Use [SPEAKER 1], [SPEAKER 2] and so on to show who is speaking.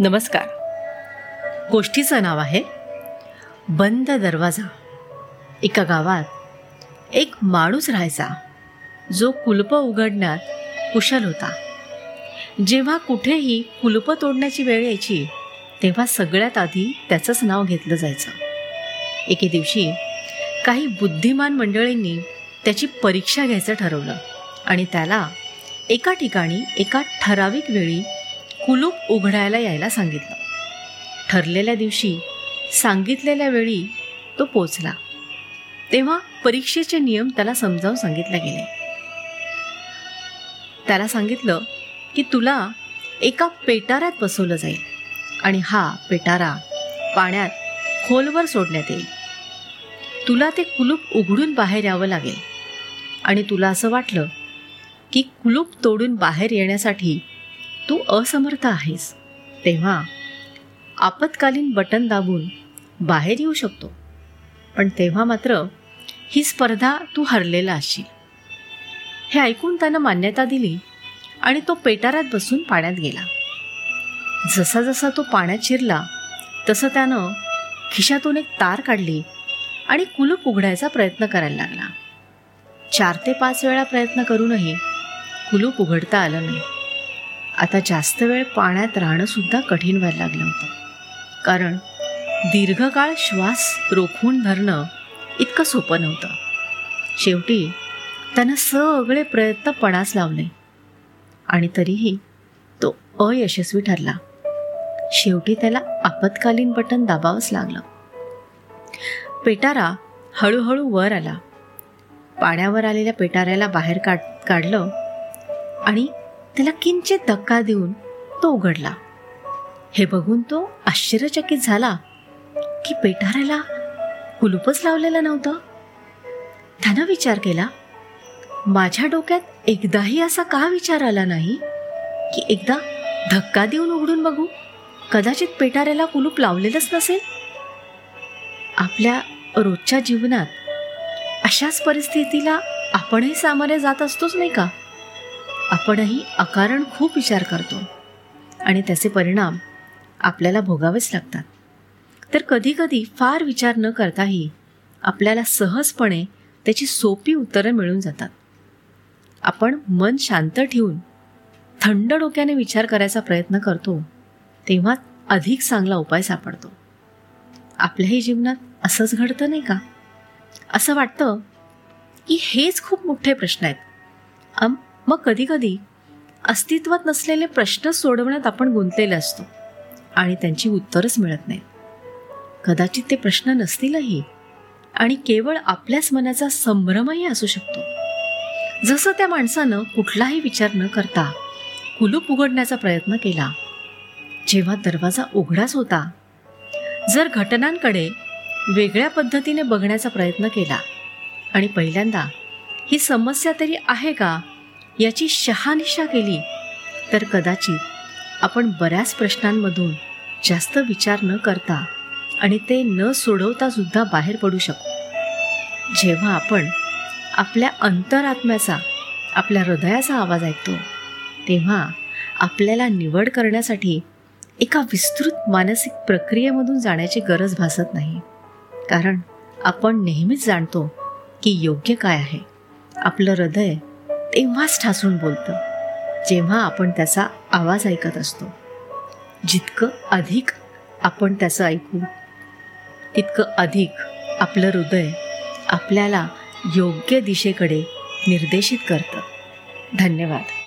[SPEAKER 1] नमस्कार. गोष्टीचं नाव आहे बंद दरवाजा. एका गावात एक माणूस राहायचा. जो कुलप उघडण्यात कुशल होता. जेव्हा कुठेही कुलप तोडण्याची वेळ यायची तेव्हा सगळ्यात आधी त्याचंच नाव घेतलं जायचं. एके दिवशी काही बुद्धिमान मंडळींनी त्याची परीक्षा घ्यायचं ठरवलं आणि त्याला एका ठिकाणी एका ठराविक वेळी कुलूप उघडायला यायला सांगितलं. ठरलेल्या दिवशी सांगितलेल्या वेळी तो पोचला. तेव्हा परीक्षेचे नियम त्याला समजावून सांगितले गेले. त्याला सांगितलं की तुला एका पेटाऱ्यात बसवलं जाईल आणि हा पेटारा पाण्यात खोलवर सोडण्यात येईल. तुला ते कुलूप उघडून बाहेर यावं लागेल आणि तुला असं वाटलं की कुलूप तोडून बाहेर येण्यासाठी तू असमर्थ आहेस. तेव्हा आपत्कालीन बटन दाबून बाहेर येऊ शकतो. पण तेव्हा मात्र ही स्पर्धा तू हरलेला असशील. हे ऐकून त्यानं मान्यता दिली आणि तो पेटारात बसून पाण्यात गेला. जसा जसा तो पाण्यात शिरला तसं त्यानं खिशातून एक तार काढली आणि कुलूप उघडायचा प्रयत्न करायला लागला. चार ते पाच वेळा प्रयत्न करूनही कुलूप उघडता आलं नाही. आता जास्त वेळ पाण्यात राहणंसुद्धा कठीण व्हायला लागलं होतं. कारण दीर्घकाळ श्वास रोखून धरणं इतकं सोपं नव्हतं. शेवटी त्यानं सगळे प्रयत्न पणास लावले. आणि तरीही तो अयशस्वी ठरला. शेवटी त्याला आपत्कालीन बटन दाबावंच लागलं. पेटारा हळूहळू वर आला. पाण्यावर आलेल्या पेटाऱ्याला बाहेर काढ काढलं आणि त्याला किंचित धक्का देऊन तो उघडला. हे बघून तो आश्चर्यचकित झाला की पेटाऱ्याला कुलूपच लावलेलं नव्हतं. त्यानं विचार केला माझ्या डोक्यात एकदाही असा का विचार आला नाही की एकदा धक्का देऊन उघडून बघू? कदाचित पेटाऱ्याला कुलूप लावलेलंच नसेल? आपल्या रोजच्या जीवनात अशाच परिस्थितीला आपणही सामोरे जात असतोच नाही का? आपणही अकारण खूप विचार करतो. आणि त्याचे परिणाम आपल्याला भोगावेच लागतात. तर कधीकधी फार विचार न करताही आपल्याला सहजपणे त्याची सोपी उत्तरं मिळून जातात. आपण मन शांत ठेवून थंड डोक्याने विचार करायचा प्रयत्न करतो तेव्हा अधिक चांगला उपाय सापडतो. आपल्याही जीवनात असंच घडतं नाही का? असं वाटतं की हेच खूप मोठे प्रश्न आहेत. मग कधीकधी अस्तित्वात नसलेले प्रश्न सोडवण्यात आपण गुंतलेले असतो आणि त्यांची उत्तरच मिळत नाही. कदाचित ते प्रश्न नसतीलही आणि केवळ आपल्याच मनाचा संभ्रमही असू शकतो. जसं त्या माणसानं कुठलाही विचार न करता कुलूप उघडण्याचा प्रयत्न केला जेव्हा दरवाजा उघडाच होता जर घटनांकडे वेगळ्या पद्धतीने बघण्याचा प्रयत्न केला आणि पहिल्यांदा ही समस्या तरी आहे का? याची शहानिशा केली. तर कदाचित आपण बऱ्याच प्रश्नांमधून जास्त विचार न करता आणि ते न सोडवता सुद्धा बाहेर पडू शकतो जेव्हा आपण आपल्या अंतरात्म्याचा आपल्या हृदयाचा आवाज ऐकतो तेव्हा आपल्याला निवड करण्यासाठी एका विस्तृत मानसिक प्रक्रियेमधून जाण्याची गरज भासत नाही. कारण आपण नेहमीच जाणतो की योग्य काय आहे. आपलं हृदय तेव्हाच ठासून बोलतं. जेव्हा आपण त्याचा आवाज ऐकत असतो. जितकं अधिक आपण त्याचं ऐकू तितकं अधिक आपलं हृदय आपल्याला योग्य दिशेकडे निर्देशित करतं. धन्यवाद.